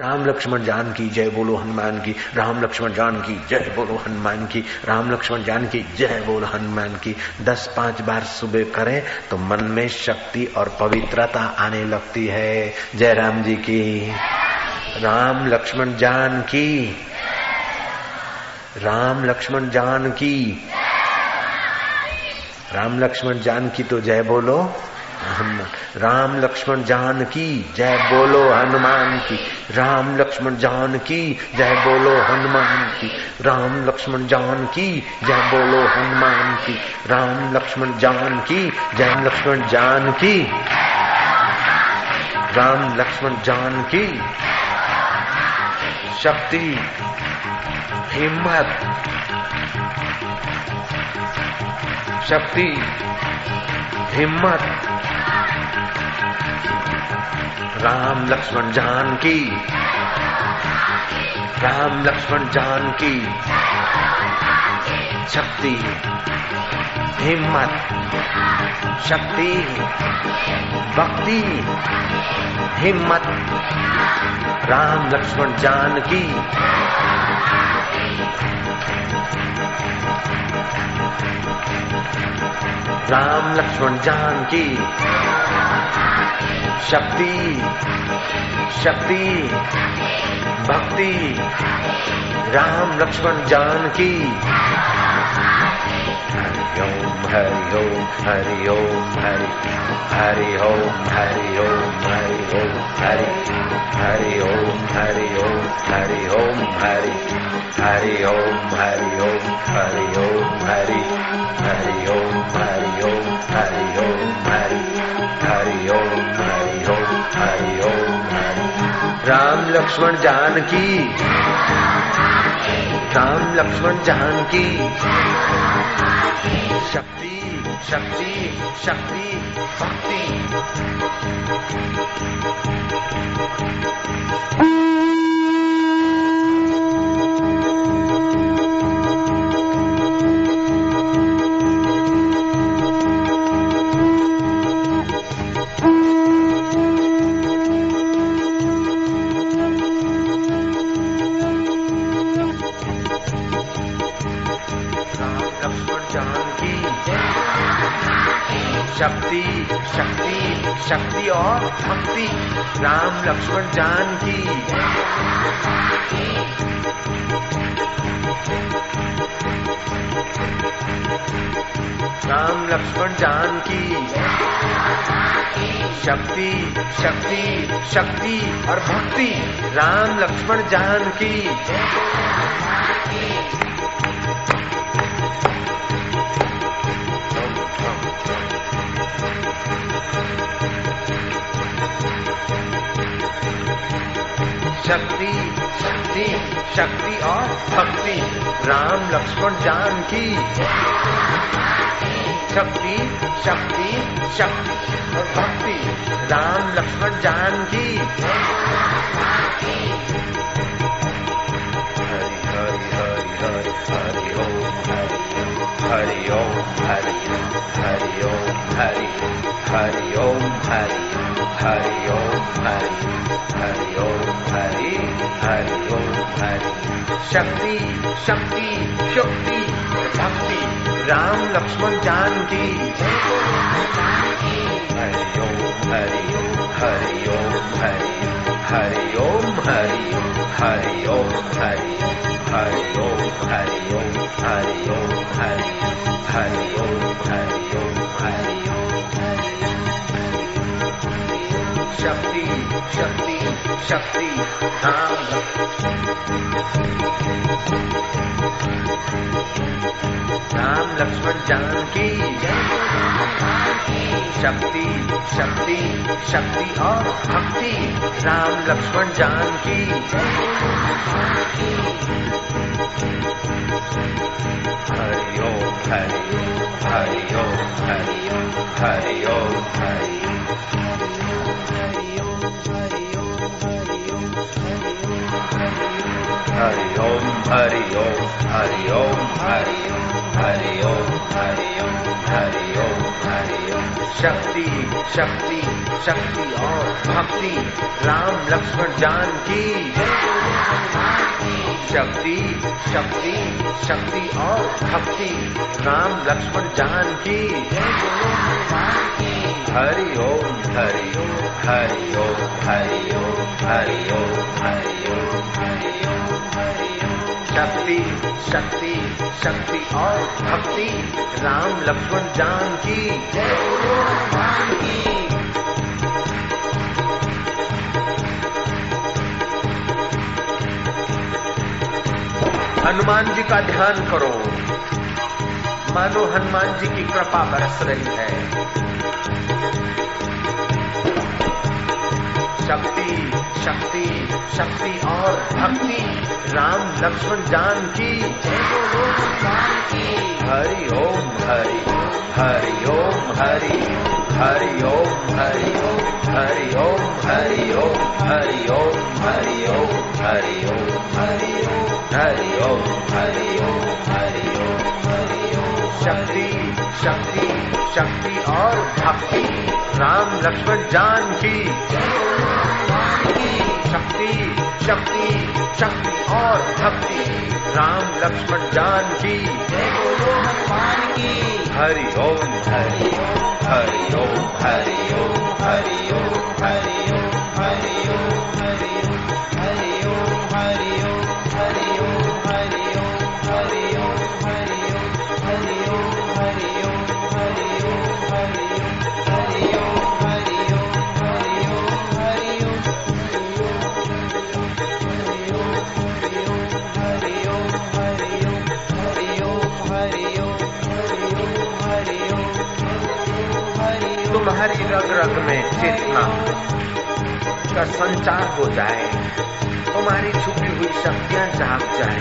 राम लक्ष्मण जान की जय बोलो हनुमान की, राम लक्ष्मण जान की जय बोलो हनुमान की, राम लक्ष्मण जान की जय बोलो हनुमान की। दस पाँच बार सुबह करें तो मन में शक्ति और पवित्रता आने लगती है। जय राम जी की। राम लक्ष्मण जान की। राम लक्ष्मण जान की। राम लक्ष्मण जान की तो जय बोलो। राम लक्ष्मण जान की, जय बोलो हनुमान की। राम लक्ष्मण जान की, जय बोलो हनुमान की। राम लक्ष्मण जान की, जय बोलो हनुमान की। राम लक्ष्मण जान की, जय लक्ष्मण जान की। राम लक्ष्मण जान की। शक्ति, हिम्मत। शक्ति, हिम्मत। राम लक्ष्मण जान की। राम लक्ष्मण जान की। शक्ति हिम्मत शक्ति भक्ति हिम्मत राम लक्ष्मण जान की। राम लक्ष्मण जान की। शक्ति शक्ति भक्ति राम लक्ष्मण जान की हरि ओम हरि ओम हरि ओम हरि हरि ओम हरि ओम हरि ओम हरि हरि ओम हरि ओम हरि ओम हरि हरि ओम हरि ओम हरि ओम हरि हरि ओम हरि ओम हरि ओम हरि राम जान की। राम लक्ष्मण जानकी शक्ति शक्ति शक्ति भक्ति। शक्ति शक्ति शक्ति और भक्ति। राम लक्ष्मण जान की राम लक्ष्मण जान की शक्ति शक्ति शक्ति और भक्ति। राम लक्ष्मण जान की शक्ति शक्ति शक्ति और भक्ति। राम, लक्ष्मण जान की शक्ति शक्ति शक्ति और भक्ति। राम, लक्ष्मण जान की हरि हरि हरि हरि हरि। हरि ओम हरि हरि ओम हरि हरि ओम हरि हरि ओम हरि हरि ओम हरि हरि ओम हरि शक्ति शक्ति शक्ति भक्ति राम लक्ष्मण जान की हरि ओम हरि हरि ओम हरि हरि ओम हरि हरि ओम हरि हरि ओम हरि ओम हरि ओम हरि हरि ओम हरि ओम हरि शक्ति शक्ति शक्ति राम राम लक्ष्मण जानकी शक्ति शक्ति शक्ति और भक्ति राम लक्ष्मण जानकी हरि ओम हरि हरि ओम हरि हरि ओम हरि हरि ओम हरि ओम हरि ओम हरि ओम हरि ओम हरि ओम हरि शक्ति शक्ति शक्ति और भक्ति। राम लक्ष्मण जान की। शक्ति शक्ति शक्ति और भक्ति। राम लक्ष्मण जान की। हरि ओम हरि ओम हरि ओम हरि ओम हरि ओम हरि ओम हरि ओम। शक्ति शक्ति शक्ति और भक्ति। राम लक्ष्मण जान की। हनुमान जी का ध्यान करो। मानो हनुमान जी की कृपा बरस रही है। शक्ति शक्ति शक्ति और भक्ति राम लक्ष्मण जान की हरि ओम हरि हरि ओम हरि हरि ओम हरि हरि ओम हरि ओम हरि ओम हरि ओम हरि ओम हरि ओम हरि ओम हरि ओम हरि ओम हरि ओम शक्ति शक्ति शक्ति और भक्ति। राम लक्ष्मण जान की। शक्ति शक्ति शक्ति और भक्ति। राम लक्ष्मण जान की। हरि ओम, हरि हरि ओम हरि ओम हरि ओम हरि ओम हरि ओम हरि ओम हरि ओम। रग में चेतना का संचार हो जाए तुम्हारी छुपी हुई शक्तियाँ जाग जाए।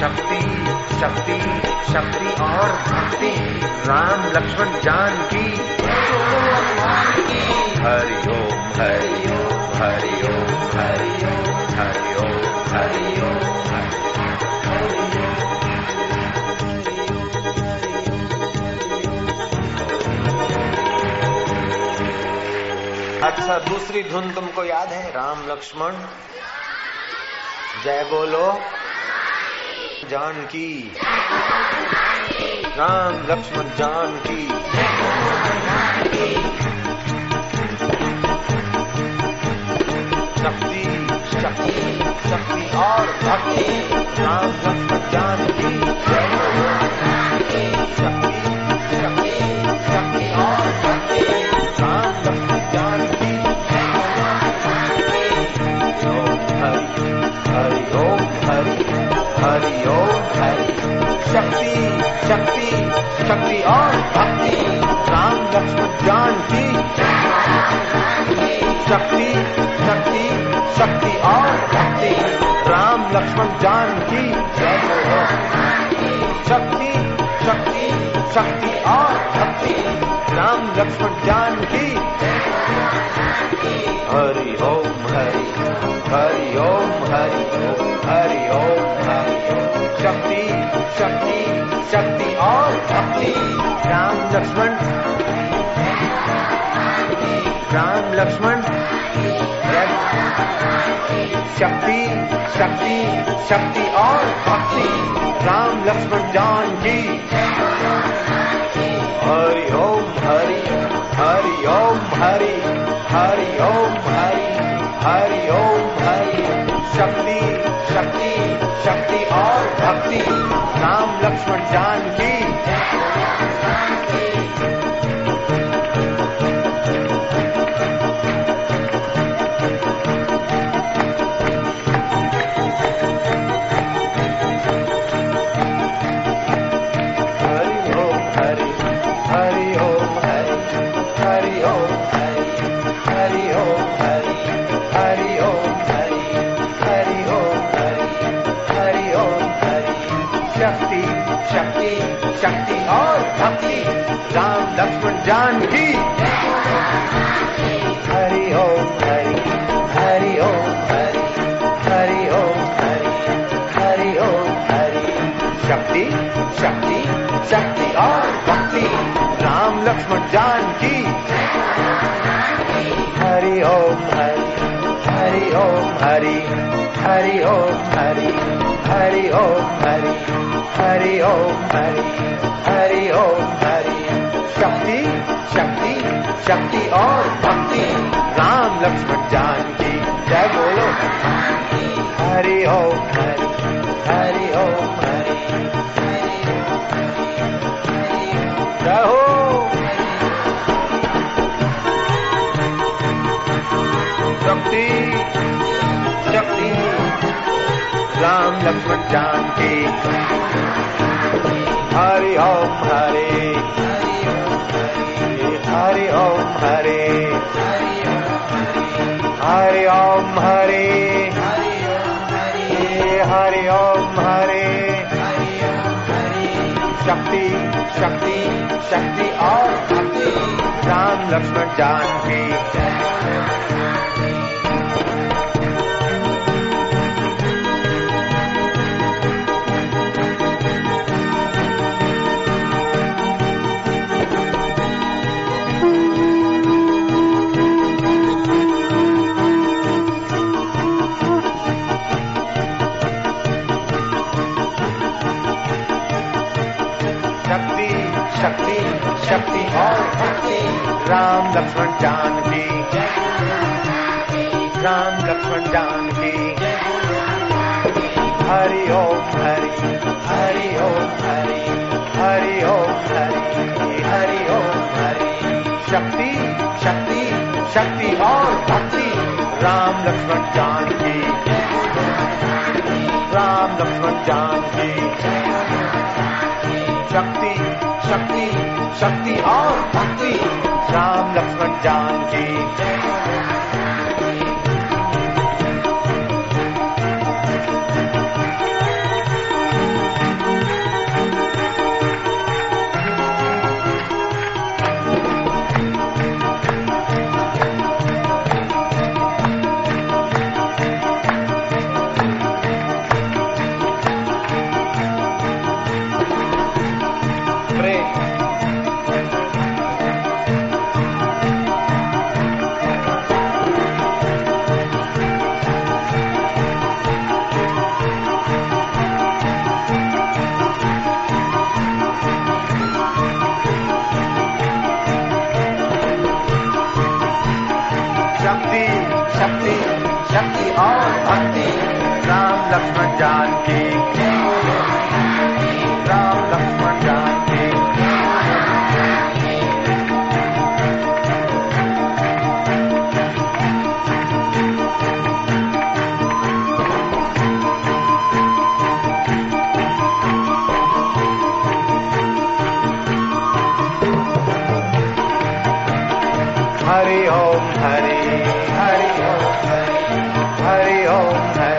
शक्ति शक्ति शक्ति और भक्ति। राम, लक्ष्मण, जान की। हरि ओम हरि ओम हरि ओम, हरि अच्छा दूसरी धुन तुमको याद है? राम लक्ष्मण। जय बोलो। जानकी राम लक्ष्मण जानकी शक्ति शक्ति शक्ति और भक्ति। राम लक्ष्मण जानकी जय बोलो। शक्ति शक्ति शक्ति शक्ति और भक्ति। राम, लक्ष्मण ज्ञान जानकी शक्ति शक्ति शक्ति और भक्ति। राम, लक्ष्मण जानकी की। शक्ति शक्ति शक्ति और भक्ति। राम, लक्ष्मण जानकी हरि ओम, हरि हरि ओम, हरि हरि ओम, हरि शक्ति शक्ति शक्ति और भक्ति। राम लक्ष्मण। राम लक्ष्मण। शक्ति शक्ति शक्ति और भक्ति। राम लक्ष्मण जान जी हरि ओम हरि हरि ओम हरि हरि ओम हरि हरि ओम हरि। शक्ति शक्ति शक्ति और भक्ति। राम लक्ष्मण जान की। जान की। हरि ओम हरि हरि ओम हरि हरि ओम हरि हरि ओम हरि हरि ओम हरि हरि ओम हरि। शक्ति शक्ति शक्ति और भक्ति। राम लक्ष्मण जान की। जय बोलो। हरि ओम हरि हरि ओम हरि। शक्ति शक्ति राम लक्ष्मण जान की हरि ओम हरि। हरि ओम हरि। हरि ओम हरि। हरि ओम हरि। शक्ति शक्ति शक्ति और भक्ति। राम लक्ष्मण जान की लक्ष्मण जान की राम लक्ष्मण जान की हरि ओम हरि हरि ओम हरि हरि ओम हरि हरि ओम हरि। शक्ति शक्ति शक्ति और भक्ति। राम लक्ष्मण जान की राम लक्ष्मण जान की शक्ति शक्ति शक्ति और भक्ति। राम लक्ष्मण जान की भक्ति राम लक्ष्मण जान की राम लक्ष्मण जान की हरि ओम, हरि हरि ओम, हरि। हरि